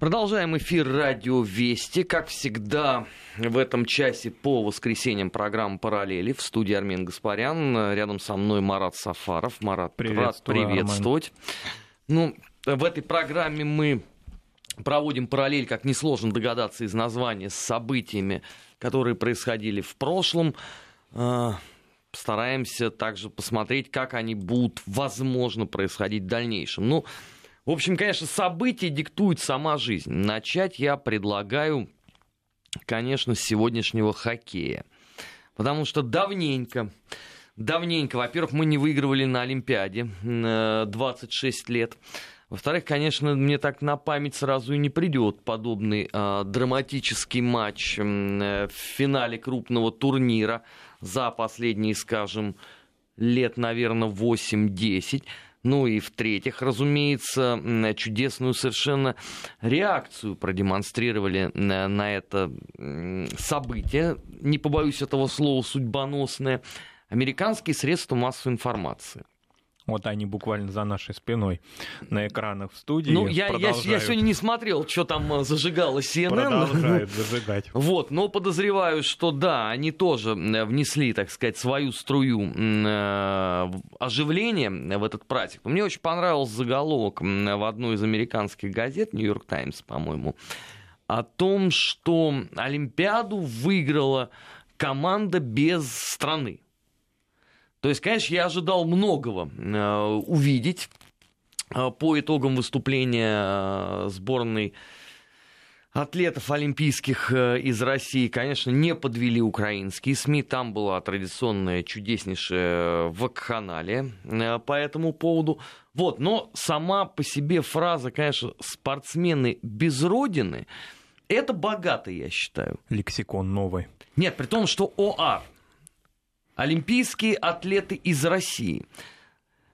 Продолжаем эфир радио Вести. Как всегда, в этом часе по воскресеньям программа «Параллели». В студии Армен Гаспарян. Рядом со мной Марат Сафаров. Марат, рад приветствовать. Ну, в этой программе мы проводим параллель, как несложно догадаться из названия, с событиями, которые происходили в прошлом. А, стараемся также посмотреть, как они будут, возможно, происходить в дальнейшем. Ну, в общем, конечно, события диктует сама жизнь. Начать я предлагаю, конечно, с сегодняшнего хоккея. Потому что давненько, давненько, во-первых, мы не выигрывали на Олимпиаде 26 э, лет. Во-вторых, конечно, мне так на память сразу и не придет подобный э, драматический матч э, в финале крупного турнира за последние, скажем, лет, наверное, 8-10. Ну и в-третьих, разумеется, чудесную совершенно реакцию продемонстрировали на это событие, не побоюсь этого слова, судьбоносное, американские средства массовой информации. Вот они буквально за нашей спиной на экранах в студии. Ну, я, я, я сегодня не смотрел, что там э, зажигало CNN. Продолжает зажигать. Вот, но подозреваю, что да, они тоже внесли, так сказать, свою струю э, оживления в этот праздник. Мне очень понравился заголовок в одной из американских газет, Нью-Йорк Таймс, по-моему, о том, что Олимпиаду выиграла команда без страны. То есть, конечно, я ожидал многого э, увидеть э, по итогам выступления э, сборной атлетов олимпийских из России, конечно, не подвели украинские СМИ. Там была традиционная чудеснейшая вакханалия по этому поводу. Вот, но сама по себе фраза, конечно, спортсмены без родины, это богато, я считаю. Лексикон новый. Нет, при том, что ОАР – Олимпийские атлеты из России.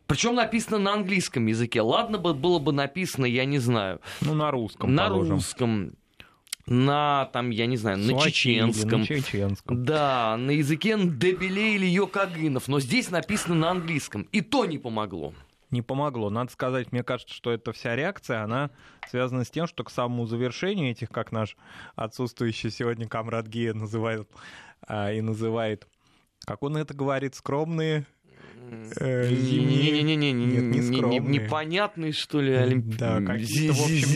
Причем написано на английском языке. Ладно бы было бы написано, я не знаю. Ну, на русском. На положим. русском. На, там, я не знаю, на чеченском. на чеченском. Да, на языке Дебеле или Йокагынов. Но здесь написано на английском. И то не помогло. Не помогло. Надо сказать, мне кажется, что эта вся реакция, она связана с тем, что к самому завершению этих, как наш отсутствующий сегодня Камрад Гия называет, а, и называет как он это говорит, скромные э, зимние... Не-не-не, не непонятные, что ли, общем,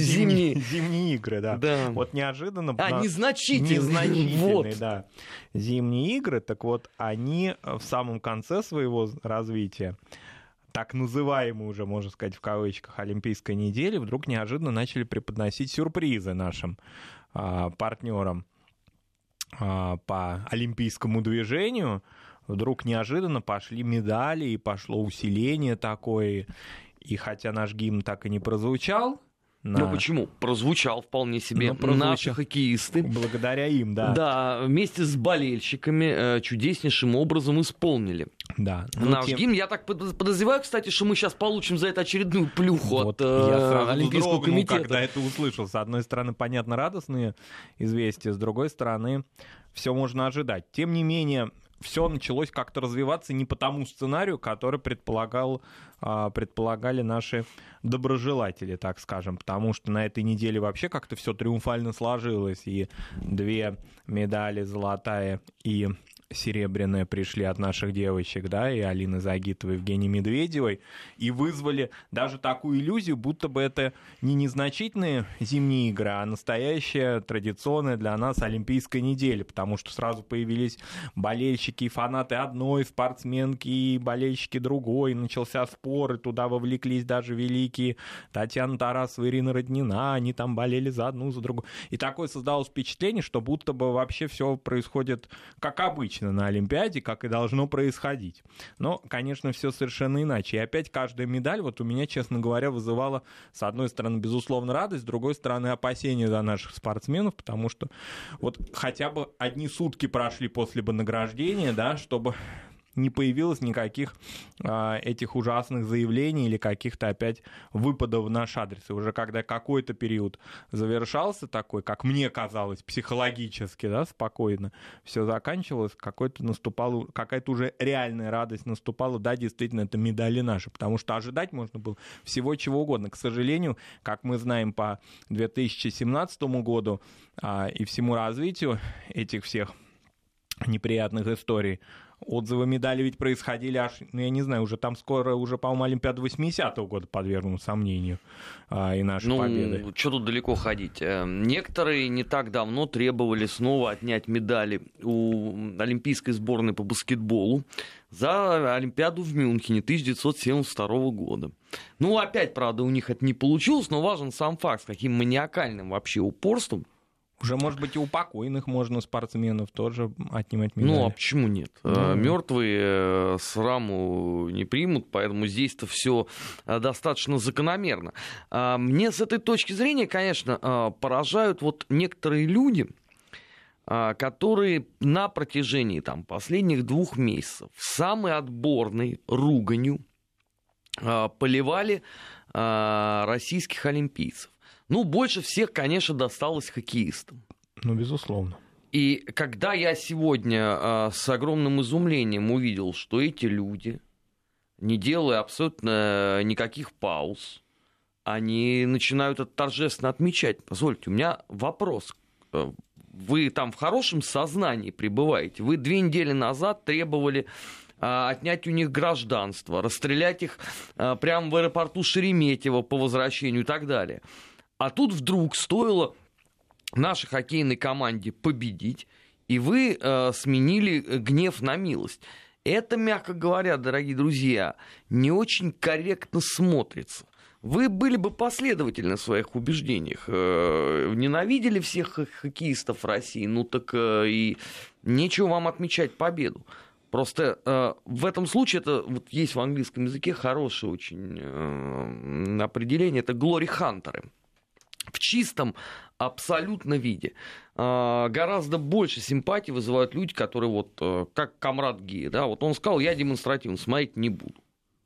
зимние, игры, да. Вот неожиданно... А, на... незначительные. Да. Зимние игры, так вот, они в самом конце своего развития так называемую уже, можно сказать, в кавычках, Олимпийской недели, вдруг неожиданно начали преподносить сюрпризы нашим партнерам по олимпийскому движению, вдруг неожиданно пошли медали, и пошло усиление такое. И хотя наш гимн так и не прозвучал, на... Ну почему? Прозвучал вполне себе. Ну, прозвучал. Наши хоккеисты. Благодаря им, да. Да, вместе с болельщиками э, чудеснейшим образом исполнили. Да. Ну, Наш тем... гимн. Я так подозреваю, кстати, что мы сейчас получим за это очередную плюху вот, от э, я сразу Олимпийского дрогнул, комитета. когда это услышал. С одной стороны, понятно, радостные известия, с другой стороны, все можно ожидать. Тем не менее, все началось как-то развиваться не по тому сценарию, который предполагал, а, предполагали наши доброжелатели, так скажем, потому что на этой неделе вообще как-то все триумфально сложилось, и две медали, золотая и серебряные пришли от наших девочек, да, и Алины Загитовой, Евгении Медведевой, и вызвали даже такую иллюзию, будто бы это не незначительные зимние игры, а настоящая традиционная для нас Олимпийская неделя, потому что сразу появились болельщики и фанаты одной спортсменки, и болельщики другой, начался спор, и туда вовлеклись даже великие Татьяна Тарасова, Ирина Роднина, они там болели за одну, за другую. И такое создалось впечатление, что будто бы вообще все происходит как обычно обычно на Олимпиаде, как и должно происходить. Но, конечно, все совершенно иначе. И опять каждая медаль, вот у меня, честно говоря, вызывала, с одной стороны, безусловно, радость, с другой стороны, опасения за наших спортсменов, потому что вот хотя бы одни сутки прошли после бы награждения, да, чтобы не появилось никаких а, этих ужасных заявлений или каких-то опять выпадов в наш адрес. И уже когда какой-то период завершался такой, как мне казалось, психологически, да, спокойно, все заканчивалось, какой-то наступал, какая-то уже реальная радость наступала, да, действительно, это медали наши, потому что ожидать можно было всего чего угодно. К сожалению, как мы знаем по 2017 году а, и всему развитию этих всех неприятных историй, отзывы медали ведь происходили аж, ну, я не знаю, уже там скоро, уже, по-моему, Олимпиада 80-го года подвергнут сомнению а, и наши ну, победы. что тут далеко ходить. Э, некоторые не так давно требовали снова отнять медали у олимпийской сборной по баскетболу за Олимпиаду в Мюнхене 1972 года. Ну, опять, правда, у них это не получилось, но важен сам факт, с каким маниакальным вообще упорством уже, может быть, и у покойных можно спортсменов тоже отнимать медали. Ну, а почему нет? Ну, Мертвые э, сраму не примут, поэтому здесь-то все э, достаточно закономерно. Мне с этой точки зрения, конечно, э, поражают вот некоторые люди, которые на протяжении там, последних двух месяцев самой отборной руганью поливали российских олимпийцев. Ну, больше всех, конечно, досталось хоккеистам. Ну, безусловно. И когда я сегодня э, с огромным изумлением увидел, что эти люди, не делая абсолютно никаких пауз, они начинают это торжественно отмечать. Позвольте, у меня вопрос. Э, вы там в хорошем сознании пребываете? Вы две недели назад требовали а, отнять у них гражданство, расстрелять их а, прямо в аэропорту Шереметьево по возвращению и так далее. А тут вдруг стоило нашей хоккейной команде победить, и вы э, сменили гнев на милость. Это, мягко говоря, дорогие друзья, не очень корректно смотрится. Вы были бы последовательны в своих убеждениях. Э, ненавидели всех хоккеистов России, ну так э, и нечего вам отмечать победу. Просто э, в этом случае это вот есть в английском языке хорошее очень э, определение, это glory хантеры в чистом абсолютно виде. А, гораздо больше симпатии вызывают люди, которые вот, э, как Камрад Гея, да, вот он сказал, я демонстративно смотреть не буду.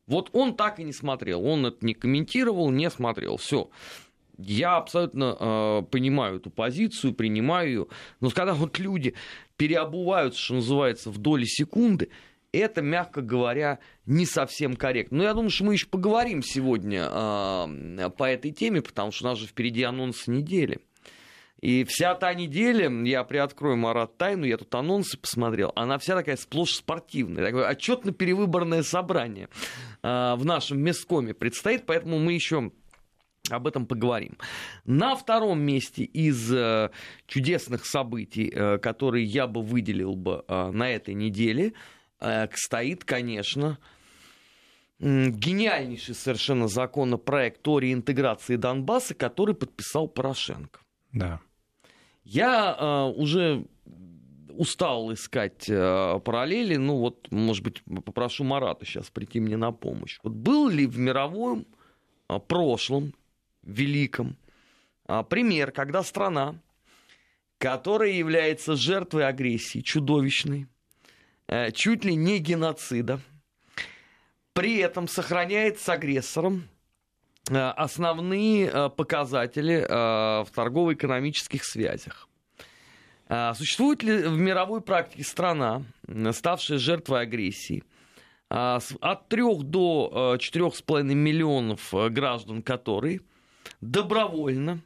Вот он так и не смотрел, он это не комментировал, не смотрел, все. Я абсолютно э, понимаю эту позицию, принимаю ее, но когда вот люди переобуваются, что называется, в доли секунды, это, мягко говоря, не совсем корректно. Но я думаю, что мы еще поговорим сегодня э, по этой теме, потому что у нас же впереди анонс недели. И вся та неделя, я приоткрою Марат тайну, я тут анонсы посмотрел, она вся такая сплошь спортивная, такое отчетно-перевыборное собрание э, в нашем месткоме предстоит, поэтому мы еще об этом поговорим. На втором месте из э, чудесных событий, э, которые я бы выделил бы э, на этой неделе, стоит, конечно, гениальнейший совершенно законопроект о реинтеграции Донбасса, который подписал Порошенко. Да. Я э, уже устал искать э, параллели, ну вот, может быть, попрошу Марата сейчас прийти мне на помощь. Вот был ли в мировом э, прошлом, великом, э, пример, когда страна, которая является жертвой агрессии чудовищной, Э, чуть ли не геноцида, при этом сохраняет с агрессором э, основные э, показатели в торгово-экономических связях. Существует ли в мировой практике страна, ставшая жертвой агрессии, от 3 до 4,5 миллионов граждан которые добровольно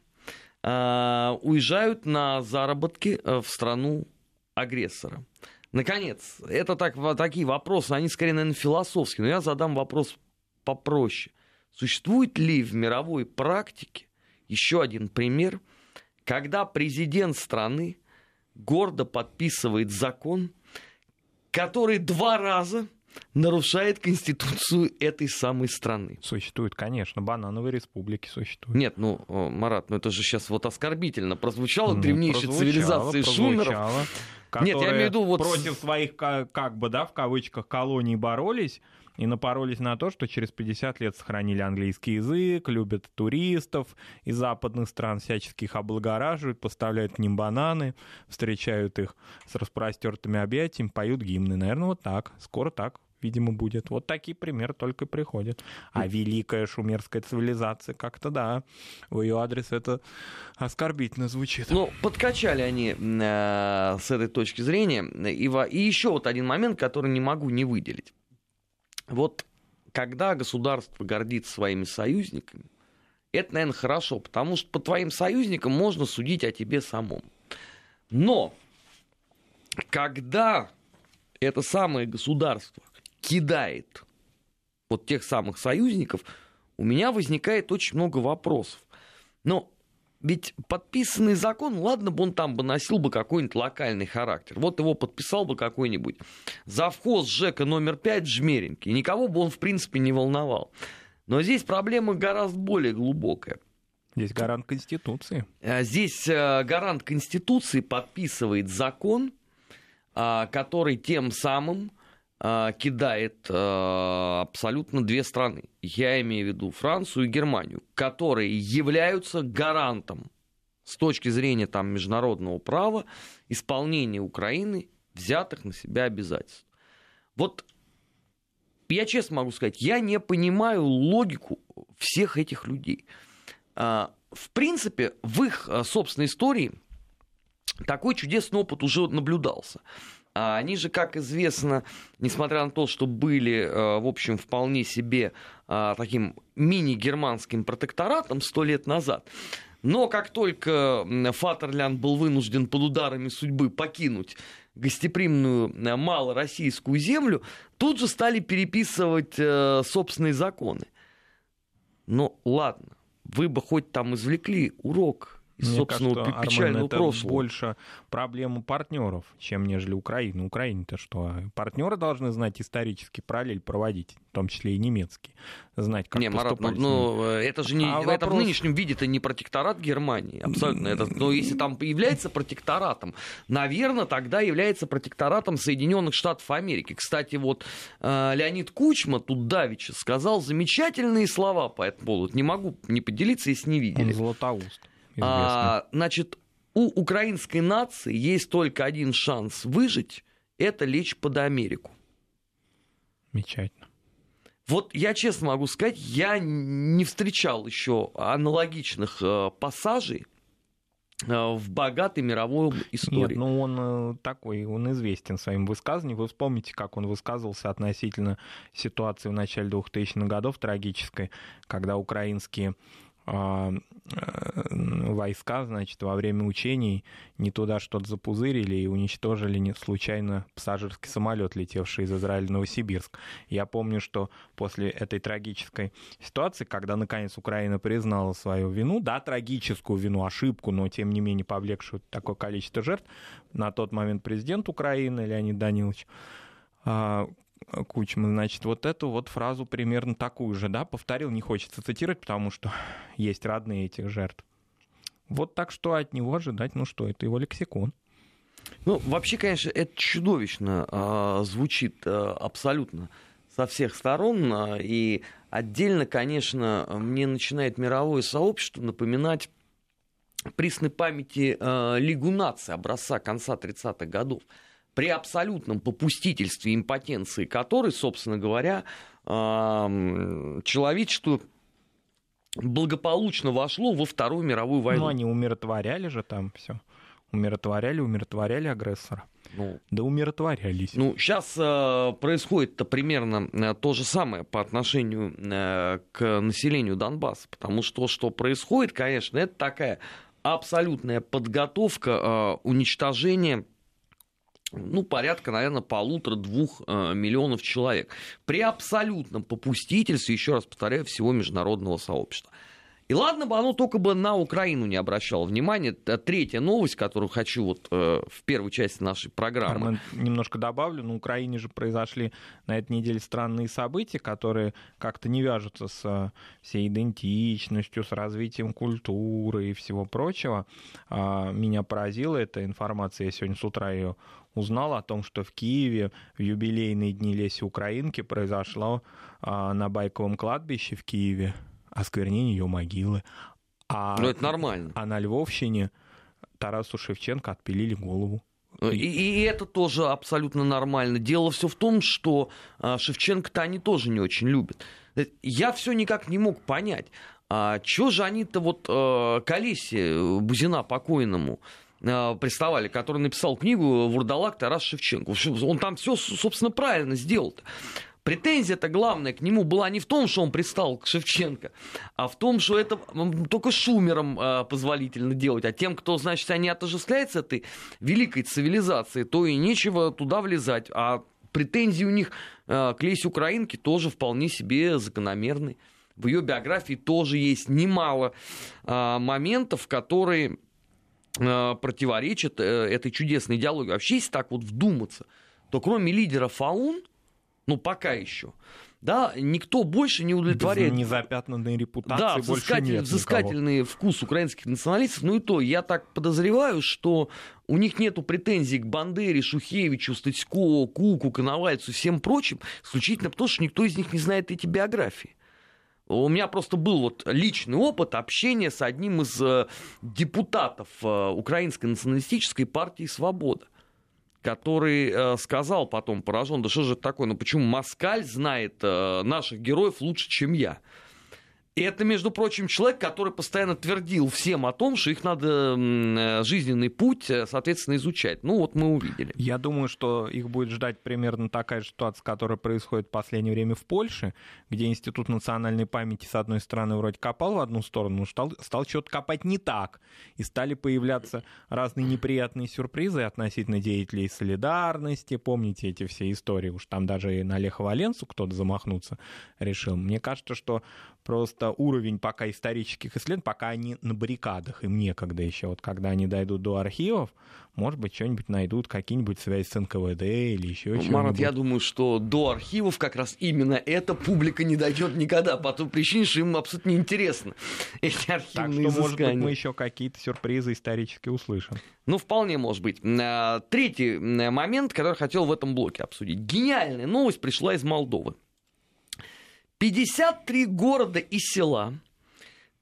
уезжают на заработки в страну агрессора? Наконец, это так, такие вопросы, они скорее, наверное, философские, но я задам вопрос попроще. Существует ли в мировой практике еще один пример, когда президент страны гордо подписывает закон, который два раза нарушает конституцию этой самой страны. Существует, конечно, банановые республики существуют. Нет, ну, Марат, ну это же сейчас вот оскорбительно прозвучало ну, древнейшей цивилизации шумеров. Нет, я имею в виду вот... против своих, как бы, да, в кавычках, колоний боролись, и напоролись на то, что через 50 лет сохранили английский язык, любят туристов из западных стран, всячески их облагораживают, поставляют к ним бананы, встречают их с распростертыми объятиями, поют гимны. Наверное, вот так. Скоро так видимо, будет. Вот такие примеры только приходят. А великая шумерская цивилизация, как-то да, в ее адрес это оскорбительно звучит. Ну, подкачали они э, с этой точки зрения. И, и еще вот один момент, который не могу не выделить. Вот когда государство гордится своими союзниками, это, наверное, хорошо, потому что по твоим союзникам можно судить о тебе самом. Но когда это самое государство кидает вот тех самых союзников, у меня возникает очень много вопросов. Но ведь подписанный закон, ладно бы он там бы носил бы какой-нибудь локальный характер. Вот его подписал бы какой-нибудь завхоз ЖЭКа номер 5 Жмеринки. Никого бы он, в принципе, не волновал. Но здесь проблема гораздо более глубокая. Здесь гарант Конституции. А здесь э, гарант Конституции подписывает закон, а, который тем самым а, кидает а, абсолютно две страны. Я имею в виду Францию и Германию, которые являются гарантом с точки зрения там, международного права исполнения Украины взятых на себя обязательств. Вот я честно могу сказать, я не понимаю логику всех этих людей. А, в принципе, в их собственной истории такой чудесный опыт уже наблюдался. А они же, как известно, несмотря на то, что были, э, в общем, вполне себе э, таким мини-германским протекторатом сто лет назад, но как только Фатерлянд был вынужден под ударами судьбы покинуть гостеприимную э, малороссийскую землю, тут же стали переписывать собственные законы. Но ладно, вы бы хоть там извлекли урок из Мне собственного кажется, печального Армен, прошлого. Это больше проблема партнеров, чем нежели Украины. Украине-то что? Партнеры должны знать исторический параллель проводить, в том числе и немецкий. Знать, как не, Марат, ну, ну, это же не, а это вопрос... в нынешнем виде это не протекторат Германии, абсолютно. Это, но если там является протекторатом, наверное, тогда является протекторатом Соединенных Штатов Америки. Кстати, вот э, Леонид Кучма тут давеча сказал замечательные слова по этому поводу. Не могу не поделиться, если не видели. Он златоуст. А, значит, у украинской нации есть только один шанс выжить, это лечь под Америку. Замечательно. Вот я честно могу сказать, я не встречал еще аналогичных э, пассажей э, в богатой мировой истории. Нет, ну он э, такой, он известен своим высказыванием. Вы вспомните, как он высказывался относительно ситуации в начале 2000-х годов трагической, когда украинские войска, значит, во время учений не туда что-то запузырили и уничтожили не случайно пассажирский самолет, летевший из Израиля в Новосибирск. Я помню, что после этой трагической ситуации, когда наконец Украина признала свою вину, да, трагическую вину, ошибку, но тем не менее повлекшую такое количество жертв, на тот момент президент Украины Леонид Данилович а, Кучма, значит, вот эту вот фразу примерно такую же, да, повторил, не хочется цитировать, потому что есть родные этих жертв. Вот так что от него ожидать, ну что, это его лексикон. Ну, вообще, конечно, это чудовищно э, звучит э, абсолютно со всех сторон. Э, и отдельно, конечно, мне начинает мировое сообщество напоминать пресной памяти э, Лигу наций образца конца 30-х годов при абсолютном попустительстве импотенции которой, собственно говоря, человечество благополучно вошло во Вторую мировую войну. Ну, они умиротворяли же там все. Умиротворяли, умиротворяли агрессора. Ну, да умиротворялись. Ну, сейчас э, происходит -то примерно э, то же самое по отношению э, к населению Донбасса. Потому что то, что происходит, конечно, это такая абсолютная подготовка э, уничтожения ну, порядка, наверное, полутора-двух э, миллионов человек. При абсолютном попустительстве, еще раз повторяю, всего международного сообщества. И ладно бы оно только бы на Украину не обращало внимания. Это третья новость, которую хочу вот э, в первой части нашей программы. Армен, немножко добавлю. На Украине же произошли на этой неделе странные события, которые как-то не вяжутся с э, всей идентичностью, с развитием культуры и всего прочего. А, меня поразила эта информация. Я сегодня с утра ее узнал о том, что в Киеве в юбилейные дни Леси Украинки произошло а, на Байковом кладбище в Киеве осквернение ее могилы. А, ну, это нормально. А на Львовщине Тарасу Шевченко отпилили голову. И, и это тоже абсолютно нормально. Дело все в том, что а, Шевченко-то они тоже не очень любят. Я все никак не мог понять, а что же они-то вот а, Колесе Бузина покойному приставали, который написал книгу «Вурдалак Тарас Шевченко». Он там все, собственно, правильно сделал. -то. Претензия-то главная к нему была не в том, что он пристал к Шевченко, а в том, что это только шумерам э, позволительно делать. А тем, кто, значит, они отождествляются этой великой цивилизацией, то и нечего туда влезать. А претензии у них э, к Лесе Украинке тоже вполне себе закономерны. В ее биографии тоже есть немало э, моментов, которые э, противоречат э, этой чудесной идеологии. Вообще, если так вот вдуматься, то кроме лидера ФАУН, ну, пока еще. Да, никто больше не удовлетворяет. Без незапятнанной репутации да, больше нет взыскательный никого. вкус украинских националистов. Ну и то, я так подозреваю, что у них нету претензий к Бандере, Шухевичу, Статько, Куку, Коновальцу, всем прочим, исключительно потому, что никто из них не знает эти биографии. У меня просто был вот личный опыт общения с одним из э, депутатов э, Украинской националистической партии «Свобода» который э, сказал потом поражен, да что же это такое, ну почему Москаль знает наших героев лучше, чем я? И это, между прочим, человек, который постоянно твердил всем о том, что их надо э, жизненный путь, э, соответственно, изучать. Ну вот мы увидели. Я думаю, что их будет ждать примерно такая же ситуация, которая происходит в последнее время в Польше, где Институт национальной памяти, с одной стороны, вроде копал в одну сторону, но стал, стал что-то копать не так. И стали появляться разные неприятные сюрпризы относительно деятелей солидарности. Помните эти все истории? Уж там даже и на Леха Валенцу кто-то замахнуться решил. Мне кажется, что просто уровень пока исторических исследований, пока они на баррикадах, им некогда еще. Вот когда они дойдут до архивов, может быть, что-нибудь найдут, какие-нибудь связи с НКВД или еще ну, что-нибудь. Марат, я думаю, что до архивов как раз именно эта публика не дойдет никогда, по той причине, что им абсолютно неинтересно эти архивные Так что, может быть, мы еще какие-то сюрпризы исторические услышим. Ну, вполне может быть. А, третий момент, который хотел в этом блоке обсудить. Гениальная новость пришла из Молдовы. 53 города и села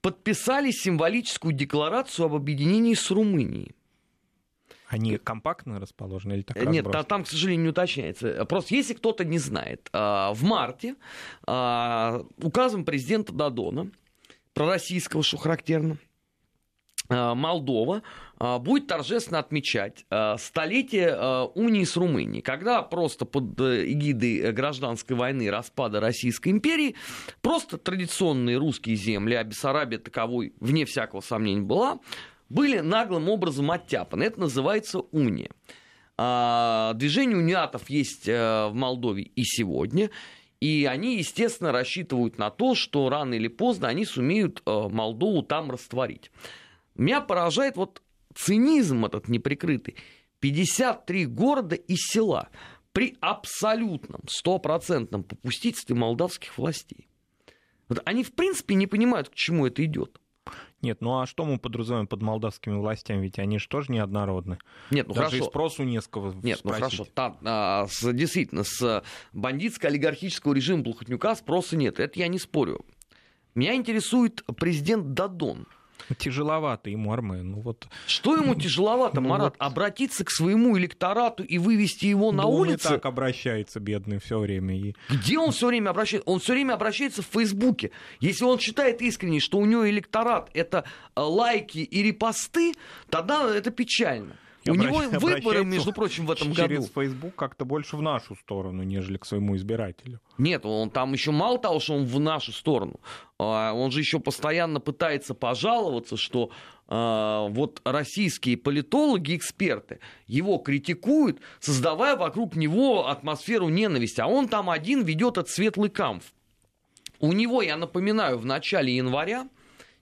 подписали символическую декларацию об объединении с Румынией. Они компактно расположены или так Нет, разброс? там, к сожалению, не уточняется. Просто если кто-то не знает, а, в марте а, указом президента Дадона, пророссийского, что характерно, Молдова а, будет торжественно отмечать а, столетие унии с Румынией, когда просто под э, эгидой гражданской войны распада Российской империи просто традиционные русские земли, а Бессарабия таковой, вне всякого сомнения, была, были наглым образом оттяпаны. Это называется уния. Движение униатов есть э, в Молдове и сегодня. И они, естественно, рассчитывают на то, что рано или поздно они сумеют э, Молдову там растворить. Меня поражает вот цинизм этот неприкрытый. 53 города и села при абсолютном, стопроцентном попустительстве молдавских властей. Вот они, в принципе, не понимают, к чему это идет. Нет, ну а что мы подразумеваем под молдавскими властями? Ведь они же тоже неоднородны. Нет, ну Даже хорошо. и спрос у неского Нет, ну хорошо. Там, а, с, действительно, с бандитско-олигархического режима Плохотнюка спроса нет. Это я не спорю. Меня интересует президент Дадон. Тяжеловато ему, Армен. Ну, вот... Что ему тяжеловато, ну, Марат? Вот... Обратиться к своему электорату и вывести его на да улицу? Он и так обращается, бедный, все время. И... Где он все время обращается? Он все время обращается в Фейсбуке. Если он считает искренне, что у него электорат это э, лайки и репосты, тогда это печально. У него выборы, между прочим, в этом через году. Через Facebook как-то больше в нашу сторону, нежели к своему избирателю. Нет, он там еще мало того, что он в нашу сторону, а, он же еще постоянно пытается пожаловаться, что а, вот российские политологи, эксперты его критикуют, создавая вокруг него атмосферу ненависти, а он там один ведет этот светлый камф. У него, я напоминаю, в начале января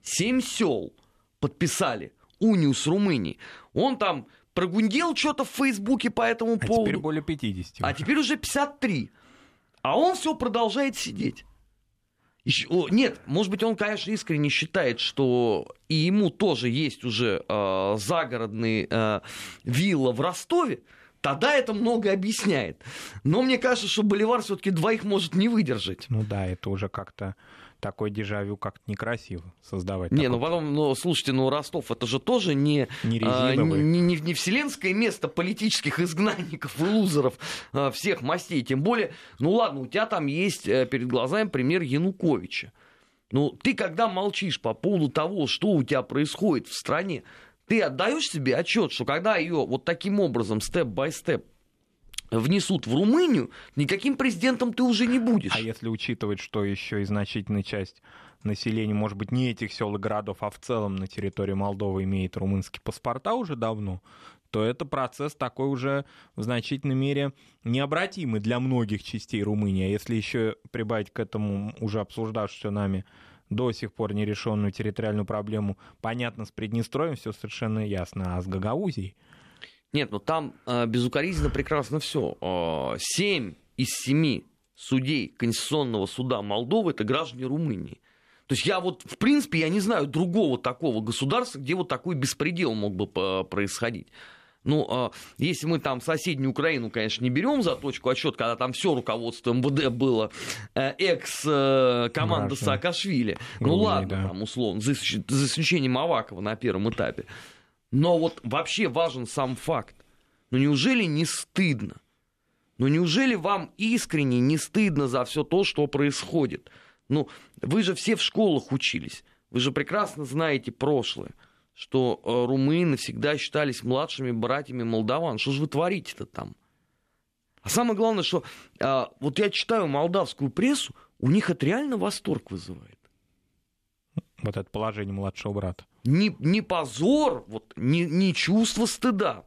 семь сел подписали унию с Румынией. Он там прогундел что-то в Фейсбуке по этому а поводу. теперь более 50. А теперь уже 53. А он все продолжает сидеть. Еще, нет, может быть, он, конечно, искренне считает, что и ему тоже есть уже э, загородный э, вилла в Ростове, тогда это много объясняет. Но мне кажется, что Боливар все-таки двоих может не выдержать. Ну да, это уже как-то такой дежавю как-то некрасиво создавать. Не, ну потом, ну, слушайте, ну Ростов это же тоже не, не, а, не, не, не вселенское место политических изгнанников и лузеров а, всех мастей. Тем более, ну ладно, у тебя там есть а, перед глазами пример Януковича. Ну, ты когда молчишь по поводу того, что у тебя происходит в стране, ты отдаешь себе отчет, что когда ее вот таким образом, степ-бай-степ, внесут в Румынию, никаким президентом ты уже не будешь. А если учитывать, что еще и значительная часть населения, может быть, не этих сел и городов, а в целом на территории Молдовы имеет румынские паспорта уже давно, то это процесс такой уже в значительной мере необратимый для многих частей Румынии. А если еще прибавить к этому уже обсуждавшуюся нами до сих пор нерешенную территориальную проблему, понятно, с Приднестровьем все совершенно ясно, а с Гагаузией нет, ну там э, безукоризненно прекрасно все. Э, семь из семи судей Конституционного суда Молдовы это граждане Румынии. То есть я вот, в принципе, я не знаю другого такого государства, где вот такой беспредел мог бы происходить. Ну, э, если мы там соседнюю Украину, конечно, не берем за точку отсчет, когда там все руководство МВД было э, экс-команда э, Саакашвили. Ну ладно, да. там условно, за исключением Авакова на первом этапе. Но вот вообще важен сам факт. Ну неужели не стыдно? Ну неужели вам искренне не стыдно за все то, что происходит? Ну, вы же все в школах учились. Вы же прекрасно знаете прошлое, что э, румыны всегда считались младшими братьями молдаван. Что же вы творите-то там? А самое главное, что э, вот я читаю молдавскую прессу, у них это реально восторг вызывает. Вот это положение младшего брата не, не позор, вот, не, не чувство стыда,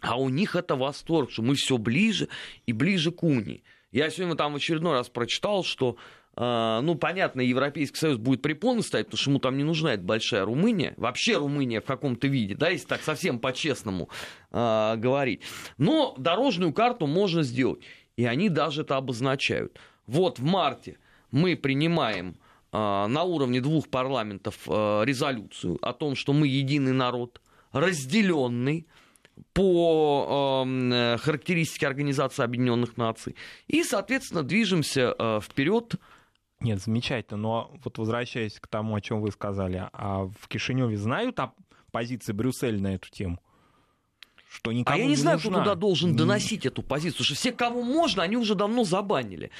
а у них это восторг, что мы все ближе и ближе к унии. Я сегодня там в очередной раз прочитал, что Uh, ну, понятно, Европейский Союз будет препоны ставить, потому что ему там не нужна эта большая Румыния. Вообще Румыния в каком-то виде, да, если так совсем по-честному uh, говорить. Но дорожную карту можно сделать. И они даже это обозначают. Вот в марте мы принимаем на уровне двух парламентов а, резолюцию о том, что мы единый народ, разделенный по э, характеристике Организации Объединенных Наций. И, соответственно, движемся э, вперед. Нет, замечательно. Но вот возвращаясь к тому, о чем вы сказали, а в Кишиневе знают о позиции Брюсселя на эту тему? что никому А я не, не знаю, нужна. кто туда должен доносить эту позицию, потому что все, кому можно, они уже давно забанили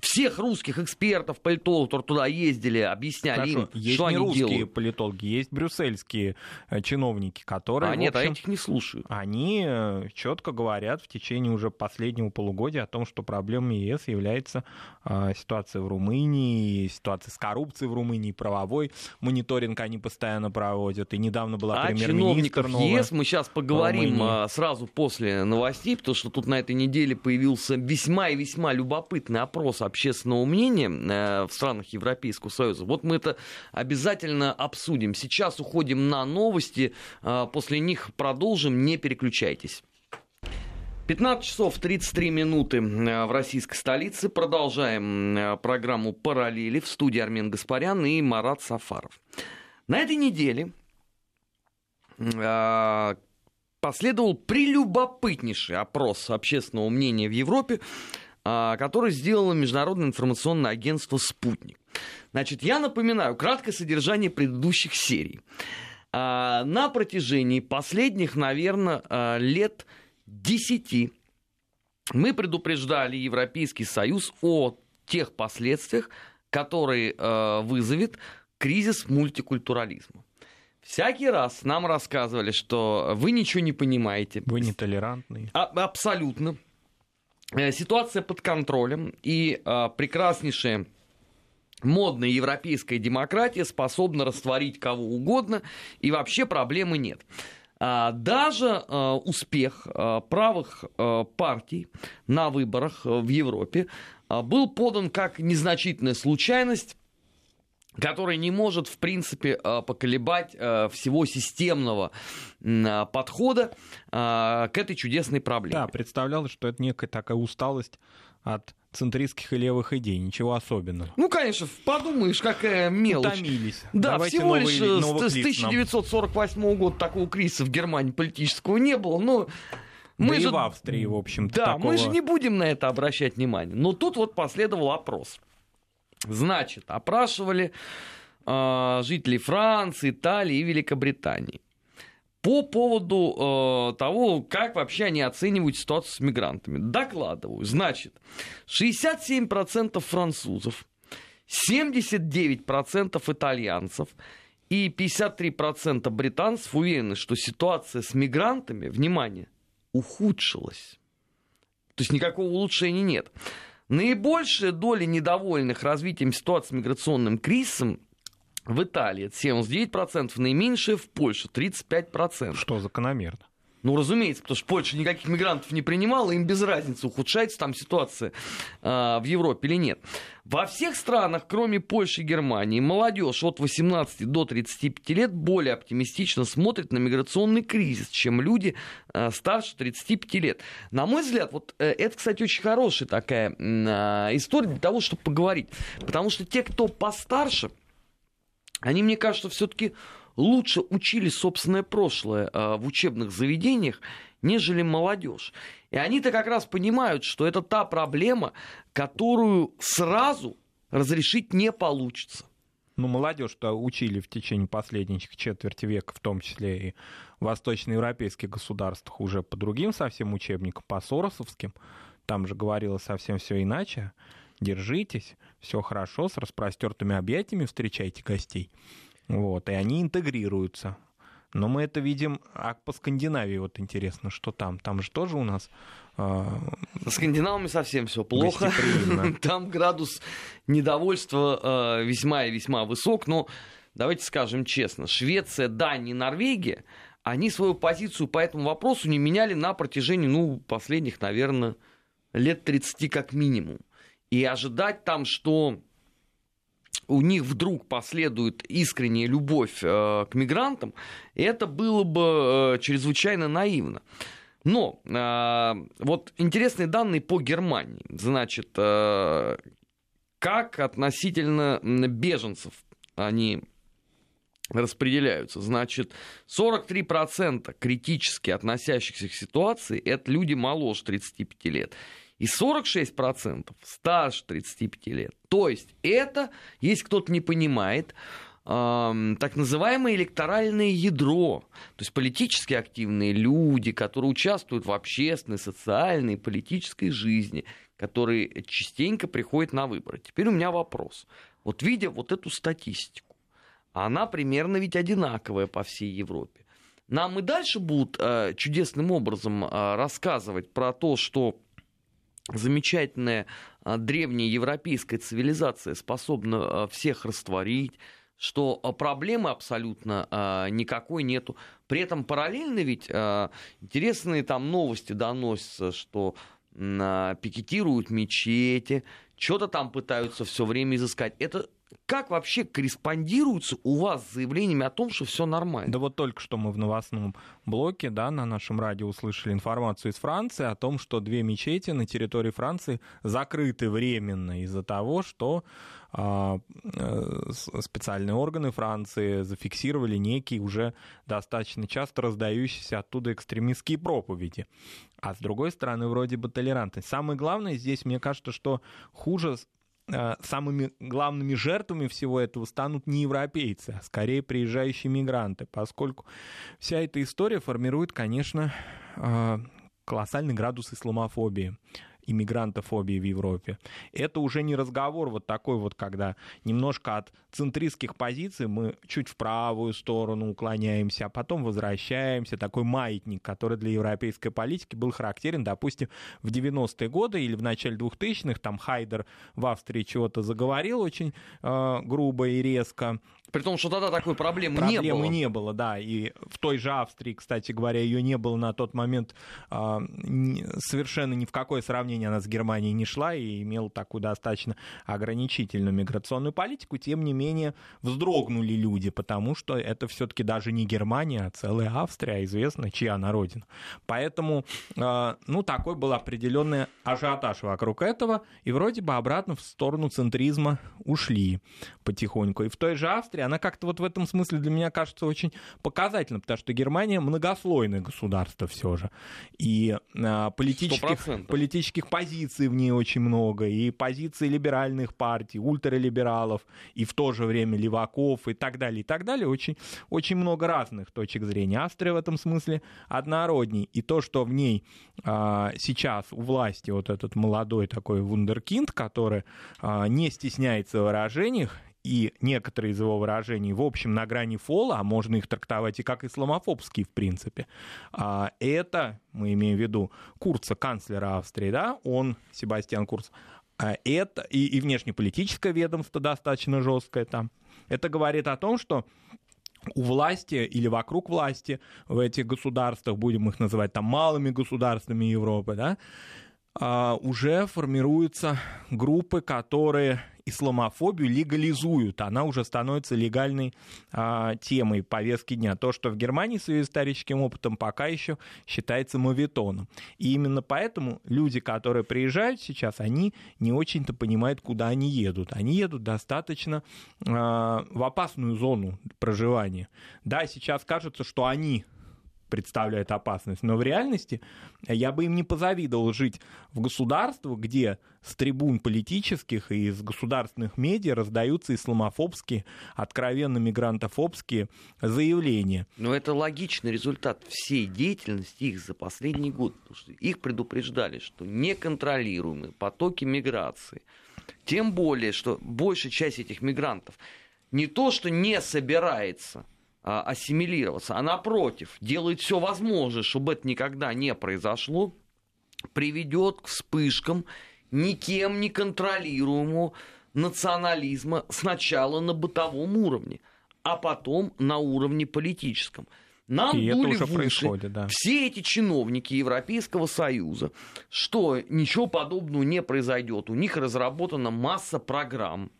всех русских экспертов, политологов, которые туда ездили, объясняли Хорошо, им, есть что не они русские делают. политологи, есть брюссельские э, чиновники, которые... А нет, общем, а этих не слушают. Они э, четко говорят в течение уже последнего полугодия о том, что проблемой ЕС является э, ситуация в Румынии, ситуация с коррупцией в Румынии, правовой мониторинг они постоянно проводят. И недавно была а премьер-министр новая. ЕС мы сейчас поговорим а, сразу после новостей, потому что тут на этой неделе появился весьма и весьма любопытный опрос общественного мнения э, в странах Европейского Союза. Вот мы это обязательно обсудим. Сейчас уходим на новости, э, после них продолжим, не переключайтесь. 15 часов 33 минуты э, в российской столице. Продолжаем программу «Параллели» в студии Армен Гаспарян и Марат Сафаров. На этой неделе последовал прелюбопытнейший опрос общественного мнения в Европе который сделало Международное информационное агентство «Спутник». Значит, я напоминаю краткое содержание предыдущих серий. А, на протяжении последних, наверное, а, лет десяти мы предупреждали Европейский Союз о тех последствиях, которые вызовет кризис мультикультурализма. Всякий раз нам рассказывали, что вы ничего не понимаете. Вы нетолерантные. А, абсолютно. Э, ситуация под контролем, и э, прекраснейшая модная европейская демократия способна растворить кого угодно, и вообще проблемы нет. А, даже э, успех э, правых э, партий на выборах в Европе был подан как незначительная случайность который не может, в принципе, э, поколебать э, всего системного э, подхода к этой чудесной проблеме. Да, представлялось, что это некая такая усталость от центристских и левых идей, ничего особенного. Ну, конечно, подумаешь, какая мелочь. Утомились. Да, Давайте всего лишь с 1948 нам. года такого кризиса в Германии политического не было, но... Мы да же... и в Австрии, в общем-то. Да, такого... мы же не будем на это обращать внимание. Но тут вот последовал опрос. Значит, опрашивали э, жителей Франции, Италии и Великобритании по поводу э, того, как вообще они оценивают ситуацию с мигрантами. Докладываю. Значит, 67% французов, 79% итальянцев и 53% британцев уверены, что ситуация с мигрантами, внимание, ухудшилась. То есть никакого улучшения нет. Наибольшая доля недовольных развитием ситуации с миграционным кризисом в Италии 79%, наименьшая в Польше 35%. Что закономерно. Ну, разумеется, потому что Польша никаких мигрантов не принимала, им без разницы, ухудшается там ситуация э, в Европе или нет. Во всех странах, кроме Польши и Германии, молодежь от 18 до 35 лет более оптимистично смотрит на миграционный кризис, чем люди э, старше 35 лет. На мой взгляд, вот э, это, кстати, очень хорошая такая э, история для того, чтобы поговорить. Потому что те, кто постарше, они, мне кажется, все-таки лучше учили собственное прошлое э, в учебных заведениях, нежели молодежь. И они-то как раз понимают, что это та проблема, которую сразу разрешить не получится. Ну, молодежь-то учили в течение последних четверти века, в том числе и в восточноевропейских государствах, уже по другим совсем учебникам, по соросовским. Там же говорилось совсем все иначе. Держитесь, все хорошо, с распростертыми объятиями встречайте гостей. Вот, и они интегрируются. Но мы это видим, а по Скандинавии вот интересно, что там. Там же тоже у нас... Э, Со скандинавами совсем все плохо. Там градус недовольства э, весьма и весьма высок. Но давайте скажем честно, Швеция, Дания, Норвегия, они свою позицию по этому вопросу не меняли на протяжении, ну, последних, наверное, лет 30 как минимум. И ожидать там, что у них вдруг последует искренняя любовь э, к мигрантам, это было бы э, чрезвычайно наивно. Но э, вот интересные данные по Германии. Значит, как относительно беженцев они распределяются. Значит, 43% критически относящихся к ситуации это люди моложе 35 лет и 46% старше 35 лет. То есть это, если кто-то не понимает, так называемое электоральное ядро, то есть политически активные люди, которые участвуют в общественной, социальной, политической жизни, которые частенько приходят на выборы. Теперь у меня вопрос. Вот видя вот эту статистику, она примерно ведь одинаковая по всей Европе. Нам и дальше будут э, чудесным образом э, рассказывать про то, что замечательная а, древняя европейская цивилизация способна а, всех растворить, что а, проблемы абсолютно никакой нету. При этом параллельно ведь интересные там новости доносятся, что пикетируют мечети, что-то там пытаются все время изыскать. Это как вообще корреспондируется у вас с заявлениями о том, что все нормально? Да вот только что мы в новостном блоке, да, на нашем радио услышали информацию из Франции о том, что две мечети на территории Франции закрыты временно из-за того, что а, э, специальные органы Франции зафиксировали некие уже достаточно часто раздающиеся оттуда экстремистские проповеди. А с другой стороны, вроде бы толерантность. Самое главное здесь, мне кажется, что хуже самыми главными жертвами всего этого станут не европейцы, а скорее приезжающие мигранты, поскольку вся эта история формирует, конечно, э, колоссальный градус исламофобии иммигрантофобии в Европе. Это уже не разговор вот такой вот, когда немножко от центристских позиций мы чуть в правую сторону уклоняемся, а потом возвращаемся. Такой маятник, который для европейской политики был характерен, допустим, в 90-е годы или в начале 2000-х, там Хайдер в Австрии чего-то заговорил очень э, грубо и резко, При том, что тогда такой проблемы, проблемы не было. Проблемы не было, да. И в той же Австрии, кстати говоря, ее не было на тот момент а, совершенно ни в какое сравнение она с Германией не шла и имела такую достаточно ограничительную миграционную политику. Тем не менее, вздрогнули люди, потому что это все-таки даже не Германия, а целая Австрия, а известно, чья она родина. Поэтому, а, ну, такой был определенный ажиотаж вокруг этого, и вроде бы обратно в сторону центризма ушли потихоньку. И в той же Австрии она как-то вот в этом смысле для меня кажется очень показательна, потому что Германия многослойное государство все же. И а, политических, политических позиций в ней очень много, и позиций либеральных партий, ультралибералов, и в то же время леваков, и так далее, и так далее. Очень, очень много разных точек зрения. Австрия в этом смысле однородней. И то, что в ней а, сейчас у власти вот этот молодой такой вундеркинд, который а, не стесняется в выражениях, и некоторые из его выражений, в общем, на грани фола, а можно их трактовать и как исламофобские, в принципе. А это, мы имеем в виду Курца, канцлера Австрии, да, он, Себастьян Курц, а это и, и внешнеполитическое ведомство достаточно жесткое там. Это говорит о том, что у власти или вокруг власти в этих государствах, будем их называть там малыми государствами Европы, да, уже формируются группы, которые исламофобию легализуют. Она уже становится легальной а, темой повестки дня. То, что в Германии с ее историческим опытом пока еще считается мавитоном. И именно поэтому люди, которые приезжают сейчас, они не очень-то понимают, куда они едут. Они едут достаточно а, в опасную зону проживания. Да, сейчас кажется, что они представляет опасность. Но в реальности я бы им не позавидовал жить в государстве, где с трибун политических и из государственных медиа раздаются исламофобские, откровенно мигрантофобские заявления. Но это логичный результат всей деятельности их за последний год. Потому что их предупреждали, что неконтролируемые потоки миграции. Тем более, что большая часть этих мигрантов не то, что не собирается – ассимилироваться, а напротив, делает все возможное, чтобы это никогда не произошло, приведет к вспышкам никем не контролируемого национализма сначала на бытовом уровне, а потом на уровне политическом. Нам и дули в уши да. все эти чиновники Европейского Союза, что ничего подобного не произойдет. У них разработана масса программ,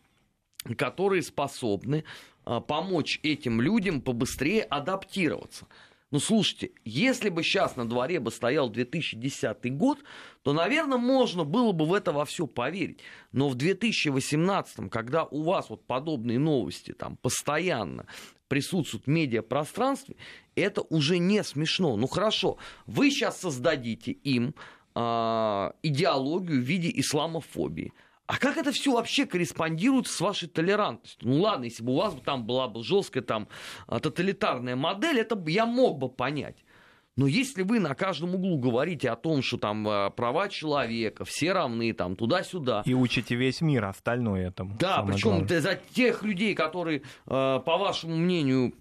которые способны а, помочь этим людям побыстрее адаптироваться. Ну, слушайте, если бы сейчас на дворе бы стоял 2010 год, то, наверное, можно было бы в это во все поверить. Но в 2018, когда у вас вот подобные новости там постоянно присутствуют в медиапространстве, это уже не смешно. Ну, хорошо, вы сейчас создадите им э, идеологию в виде исламофобии – а как это все вообще корреспондирует с вашей толерантностью? Ну ладно, если бы у вас там была бы жесткая там а, тоталитарная модель, это я мог бы понять. Но если вы на каждом углу говорите о том, что там а, права человека, все равны, там туда-сюда. И учите весь мир остальное этому. Да, причем за тех людей, которые, а, по вашему мнению,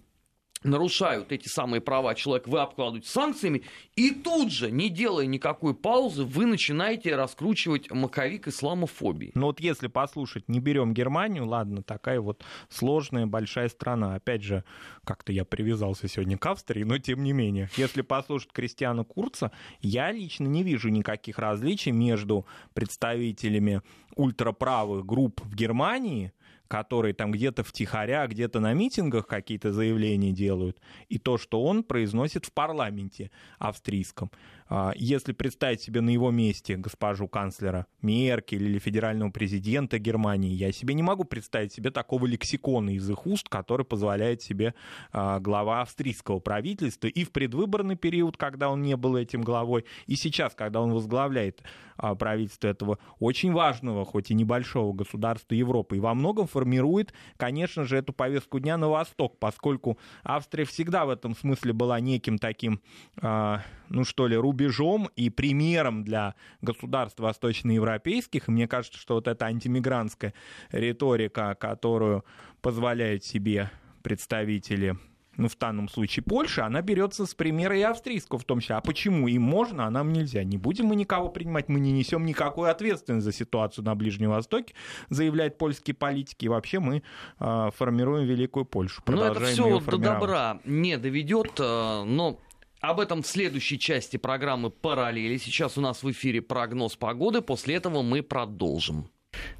нарушают эти самые права человека, вы обкладываете санкциями, и тут же, не делая никакой паузы, вы начинаете раскручивать маковик исламофобии. Ну вот если послушать, не берем Германию, ладно, такая вот сложная большая страна. Опять же, как-то я привязался сегодня к Австрии, но тем не менее. Если послушать Кристиана Курца, я лично не вижу никаких различий между представителями ультраправых групп в Германии, которые там где-то втихаря, где-то на митингах какие-то заявления делают, и то, что он произносит в парламенте австрийском. А, если представить себе на его месте госпожу канцлера Меркель или федерального президента Германии, я себе не могу представить себе такого лексикона из их уст, который позволяет себе а, глава австрийского правительства и в предвыборный период, когда он не был этим главой, и сейчас, когда он возглавляет правительство этого очень важного, хоть и небольшого государства Европы, и во многом формирует, конечно же, эту повестку дня на восток, поскольку Австрия всегда в этом смысле была неким таким, ну что ли, рубежом и примером для государств восточноевропейских. И мне кажется, что вот эта антимигрантская риторика, которую позволяют себе представители ну, в данном случае Польши, она берется с примера и австрийского в том числе. А почему им можно, а нам нельзя? Не будем мы никого принимать, мы не несем никакой ответственности за ситуацию на Ближнем Востоке, заявляют польские политики, и вообще мы э, формируем Великую Польшу. Но это все до добра не доведет, э, но об этом в следующей части программы «Параллели». Сейчас у нас в эфире прогноз погоды, после этого мы продолжим.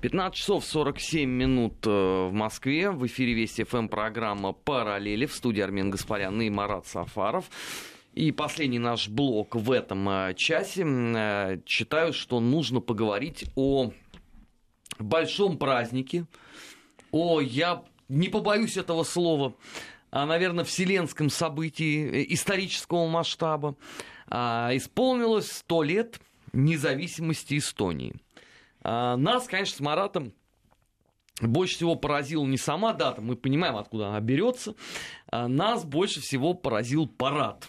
15 часов 47 минут э, в Москве. В эфире Вести ФМ программа «Параллели» в студии Армен Гаспарян и Марат Сафаров. И последний наш блок в этом э, часе. Э, считаю, что нужно поговорить о большом празднике, о, я не побоюсь этого слова, о, наверное, вселенском событии исторического масштаба. А, исполнилось 100 лет независимости Эстонии – а, нас, конечно, с Маратом больше всего поразила не сама дата, мы понимаем, откуда она берется. А, нас больше всего поразил парад.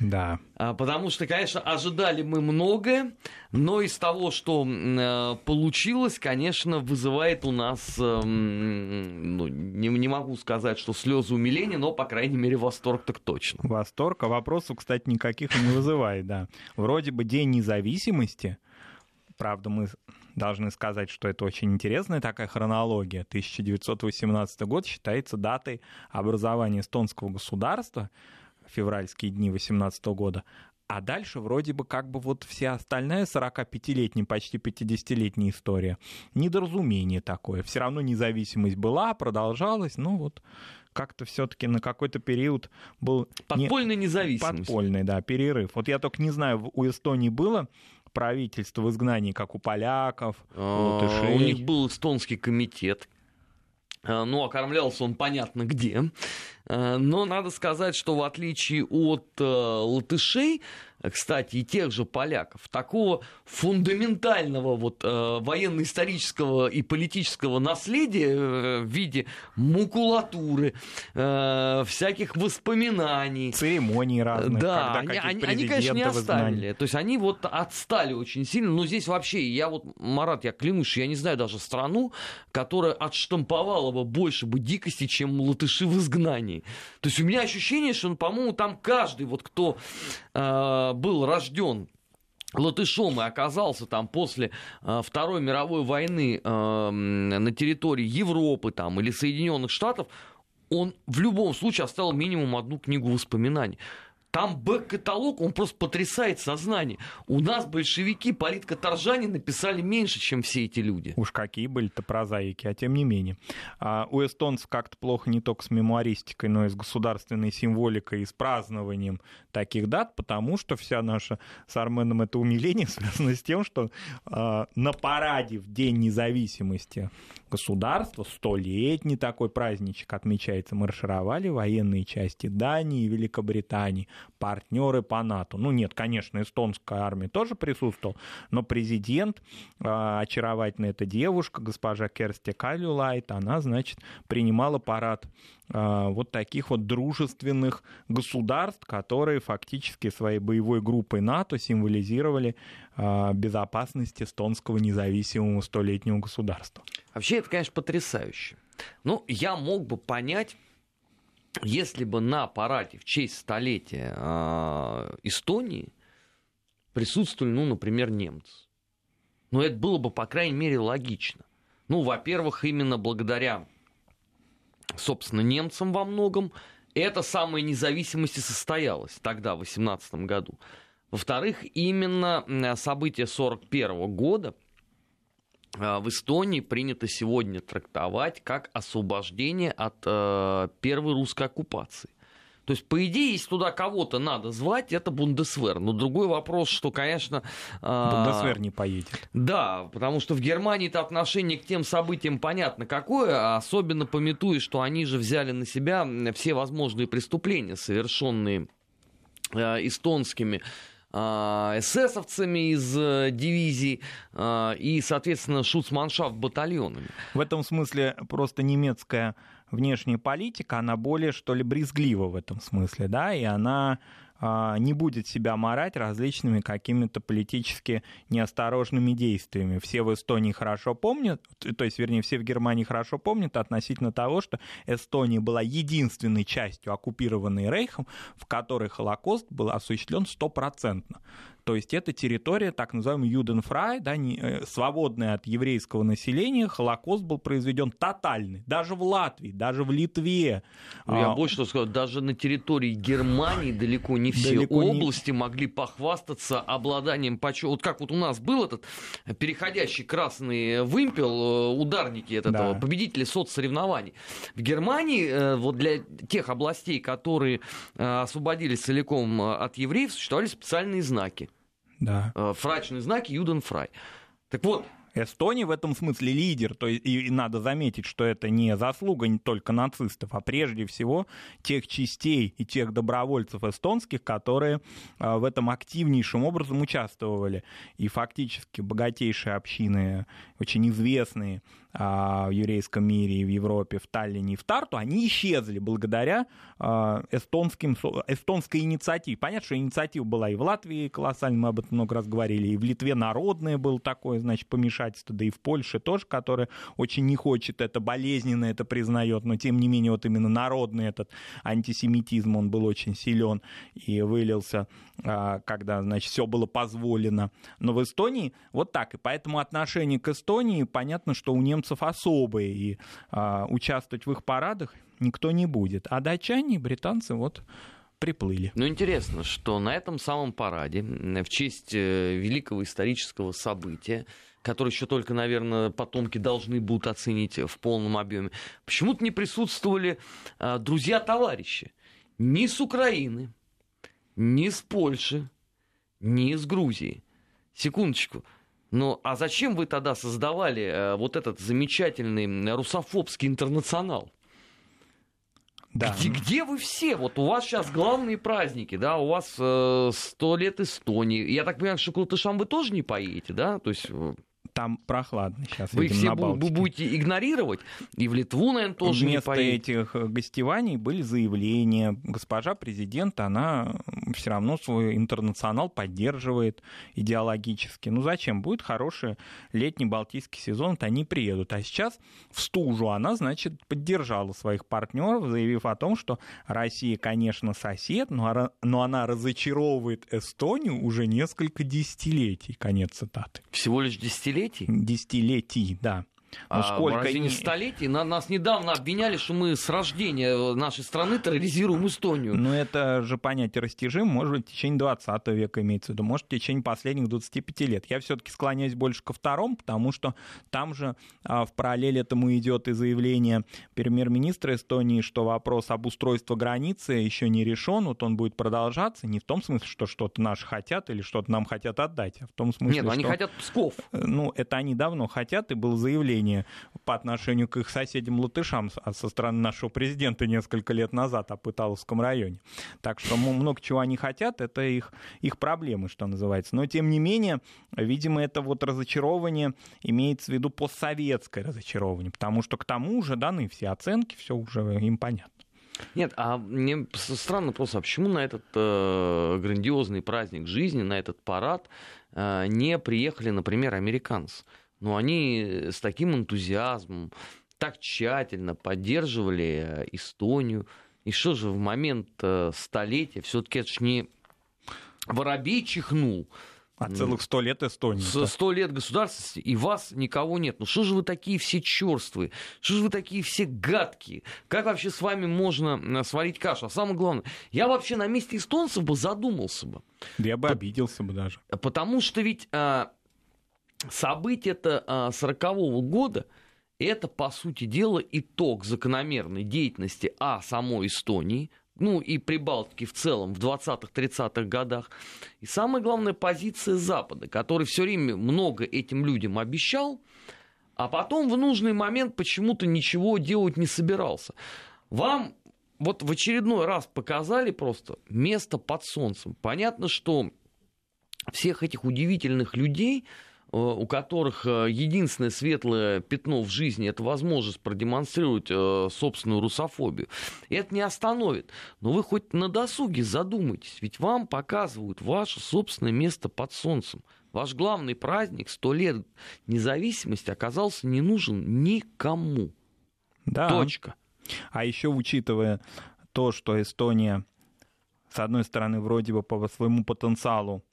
Да. А, потому что, конечно, ожидали мы многое, но из того, что э, получилось, конечно, вызывает у нас, э, ну, не, не могу сказать, что слезы умиления, но, по крайней мере, восторг так точно. Восторг, а вопросов, кстати, никаких не вызывает, да. Вроде бы День независимости, правда, мы должны сказать, что это очень интересная такая хронология. 1918 год считается датой образования эстонского государства, февральские дни 18 года, а дальше вроде бы как бы вот вся остальная 45-летняя, почти 50-летняя история. Недоразумение такое. Все равно независимость была, продолжалась, ну вот как-то все-таки на какой-то период был... Подпольная не... независимость. Подпольный, да, перерыв. Вот я только не знаю, у Эстонии было правительство в изгнании, как у поляков, у а, латышей. У них был эстонский комитет. А, ну, окормлялся он понятно где. А, но надо сказать, что в отличие от латышей, кстати, и тех же поляков, такого фундаментального вот э, военно-исторического и политического наследия э, в виде макулатуры, э, всяких воспоминаний. Церемоний разных. Да, они, они, они, конечно, не оставили. То есть они вот отстали очень сильно. Но здесь вообще, я вот, Марат, я клянусь, я не знаю даже страну, которая отштамповала бы больше бы дикости, чем латыши в изгнании. То есть у меня ощущение, что, по-моему, там каждый, вот кто э, был рожден латышом и оказался там после э, Второй мировой войны э, на территории Европы там, или Соединенных Штатов, он в любом случае оставил минимум одну книгу воспоминаний. Там бэк-каталог, он просто потрясает сознание. У нас большевики политкоторжане написали меньше, чем все эти люди. Уж какие были-то прозаики, а тем не менее. А у эстонцев как-то плохо не только с мемуаристикой, но и с государственной символикой и с празднованием таких дат, потому что вся наша с Арменом это умиление связано с тем, что э, на параде в День независимости государства, столетний такой праздничек отмечается, маршировали военные части Дании и Великобритании партнеры по НАТО. Ну нет, конечно, эстонская армия тоже присутствовала, но президент, а, очаровательная эта девушка, госпожа Керсти Калюлайт, она, значит, принимала парад а, вот таких вот дружественных государств, которые фактически своей боевой группой НАТО символизировали а, безопасность эстонского независимого столетнего государства. Вообще это, конечно, потрясающе. Ну, я мог бы понять если бы на параде в честь столетия э, Эстонии присутствовали, ну, например, немцы. Ну, это было бы, по крайней мере, логично. Ну, во-первых, именно благодаря, собственно, немцам во многом эта самая независимость и состоялась тогда, в 18 году. Во-вторых, именно события 41 года – а, в Эстонии принято сегодня трактовать как освобождение от э, первой русской оккупации. То есть, по идее, если туда кого-то надо звать, это Бундесвер. Но другой вопрос, что, конечно... Э, Бундесвер не поедет. Да, потому что в Германии-то отношение к тем событиям понятно какое, особенно пометуя, что они же взяли на себя все возможные преступления, совершенные э, эстонскими а, эсэсовцами из э, дивизий а, и, соответственно, шуцманшафт батальонами. В этом смысле просто немецкая внешняя политика, она более, что ли, брезглива в этом смысле, да, и она а, не будет себя морать различными какими-то политически неосторожными действиями. Все в Эстонии хорошо помнят, то есть, вернее, все в Германии хорошо помнят относительно того, что Эстония была единственной частью оккупированной Рейхом, в которой Холокост был осуществлен стопроцентно. То есть это территория, так называемый Юденфрай, да, не, э, свободная от еврейского населения. Холокост был произведен тотальный. Даже в Латвии, даже в Литве. Ну, я а, больше что скажу, даже на территории Германии далеко не все далеко области не... могли похвастаться обладанием почета. Вот как вот у нас был этот переходящий красный вымпел, э, ударники от этого, да. победители соцсоревнований. В Германии э, вот для тех областей, которые освободились целиком от евреев, существовали специальные знаки да. Э, фрачные знаки Юденфрай. Так вот, Эстония в этом смысле лидер, то есть, и, и надо заметить, что это не заслуга не только нацистов, а прежде всего тех частей и тех добровольцев эстонских, которые а, в этом активнейшим образом участвовали. И фактически богатейшие общины, очень известные, в еврейском мире и в Европе, в Таллине и в Тарту, они исчезли благодаря а, эстонским, эстонской инициативе. Понятно, что инициатива была и в Латвии колоссальная, мы об этом много раз говорили, и в Литве народное было такое, значит, помешательство, да и в Польше тоже, которое очень не хочет это, болезненно это признает, но тем не менее вот именно народный этот антисемитизм, он был очень силен и вылился, а, когда, значит, все было позволено. Но в Эстонии вот так, и поэтому отношение к Эстонии, понятно, что у немцев немцев особые, и а, участвовать в их парадах никто не будет. А датчане, британцы, вот приплыли. Ну, интересно, что на этом самом параде в честь э, великого исторического события, которое еще только, наверное, потомки должны будут оценить в полном объеме, почему-то не присутствовали а, друзья-товарищи ни с Украины, ни с Польши, ни с Грузии. Секундочку. Ну, а зачем вы тогда создавали э, вот этот замечательный русофобский интернационал? Да. Где, где вы все? Вот у вас сейчас главные праздники, да, у вас э, сто э, лет Эстонии. Я так понимаю, что к латышам вы тоже не поедете, да? То есть э, там прохладно сейчас. Вы все бу- будете игнорировать, и в Литву, наверное, тоже Вместо не поедете. этих гостеваний были заявления. Госпожа президент, она все равно свой интернационал поддерживает идеологически. Ну зачем? Будет хороший летний Балтийский сезон, то они приедут. А сейчас в стужу она, значит, поддержала своих партнеров, заявив о том, что Россия, конечно, сосед, но, но она разочаровывает Эстонию уже несколько десятилетий. Конец цитаты. Всего лишь десятилетий? Десятилетий? Десятилетий, да. Ну, а сколько не столетий? На, нас недавно обвиняли, что мы с рождения нашей страны терроризируем Эстонию. Ну, это же понятие растяжим, может быть, в течение 20 века имеется в виду, может, в течение последних 25 лет. Я все-таки склоняюсь больше ко второму, потому что там же а, в параллель этому идет и заявление премьер-министра Эстонии, что вопрос об устройстве границы еще не решен, вот он будет продолжаться, не в том смысле, что что-то наши хотят или что-то нам хотят отдать, а в том смысле, Нет, ну, что... они хотят Псков. Ну, это они давно хотят, и было заявление давление по отношению к их соседям-латышам со стороны нашего президента несколько лет назад о Пыталовском районе. Так что много чего они хотят, это их, их проблемы, что называется. Но, тем не менее, видимо, это вот разочарование имеется в виду постсоветское разочарование, потому что к тому же даны все оценки, все уже им понятно. Нет, а мне странно просто, а почему на этот э, грандиозный праздник жизни, на этот парад э, не приехали, например, американцы? Но они с таким энтузиазмом, так тщательно поддерживали э, Эстонию. И что же в момент э, столетия, все-таки это ж не воробей чихнул, а целых сто лет Эстонии. Сто лет государственности, и вас никого нет. Ну что же вы такие все черствые? Что же вы такие все гадкие? Как вообще с вами можно э, сварить кашу? А самое главное, я вообще на месте эстонцев бы задумался бы. Да я бы обиделся бы даже. Потому что ведь а, события-то 40-го года это, по сути дела, итог закономерной деятельности А самой Эстонии, ну и Прибалтики в целом в 20-30-х годах. И самая главная позиция Запада, который все время много этим людям обещал, а потом в нужный момент почему-то ничего делать не собирался. Вам вот в очередной раз показали просто место под солнцем. Понятно, что всех этих удивительных людей у которых единственное светлое пятно в жизни это возможность продемонстрировать собственную русофобию. Это не остановит. Но вы хоть на досуге задумайтесь, ведь вам показывают ваше собственное место под солнцем. Ваш главный праздник, сто лет независимости, оказался не нужен никому. Да. Точка. А еще учитывая то, что Эстония, с одной стороны, вроде бы по своему потенциалу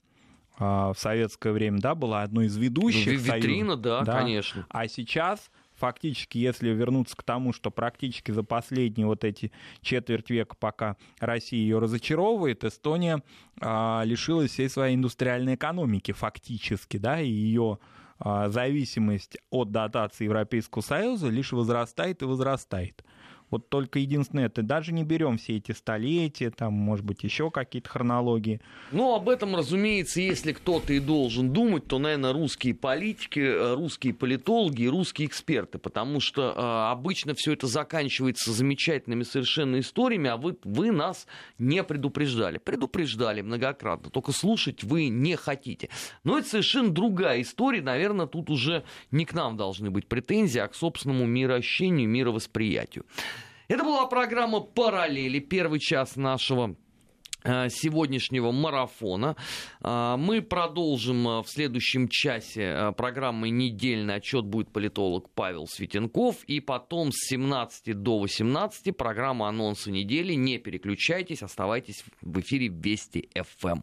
в советское время, да, была одной из ведущих. Ну, витрина, союзов, да, да, конечно. А сейчас фактически, если вернуться к тому, что практически за последние вот эти четверть века, пока Россия ее разочаровывает, Эстония а, лишилась всей своей индустриальной экономики фактически, да, и ее а, зависимость от дотации Европейского Союза лишь возрастает и возрастает. Вот только единственное, это даже не берем все эти столетия, там, может быть, еще какие-то хронологии. Ну, об этом, разумеется, если кто-то и должен думать, то, наверное, русские политики, э, русские политологи и русские эксперты, потому что э, обычно все это заканчивается замечательными совершенно историями, а вы, вы нас не предупреждали. Предупреждали многократно, только слушать вы не хотите. Но это совершенно другая история, наверное, тут уже не к нам должны быть претензии, а к собственному мироощущению, мировосприятию. Это была программа «Параллели», первый час нашего э, сегодняшнего марафона. Э, мы продолжим э, в следующем часе программы «Недельный отчет» будет политолог Павел Светенков. И потом с 17 до 18 программа «Анонсы недели». Не переключайтесь, оставайтесь в эфире Вести ФМ.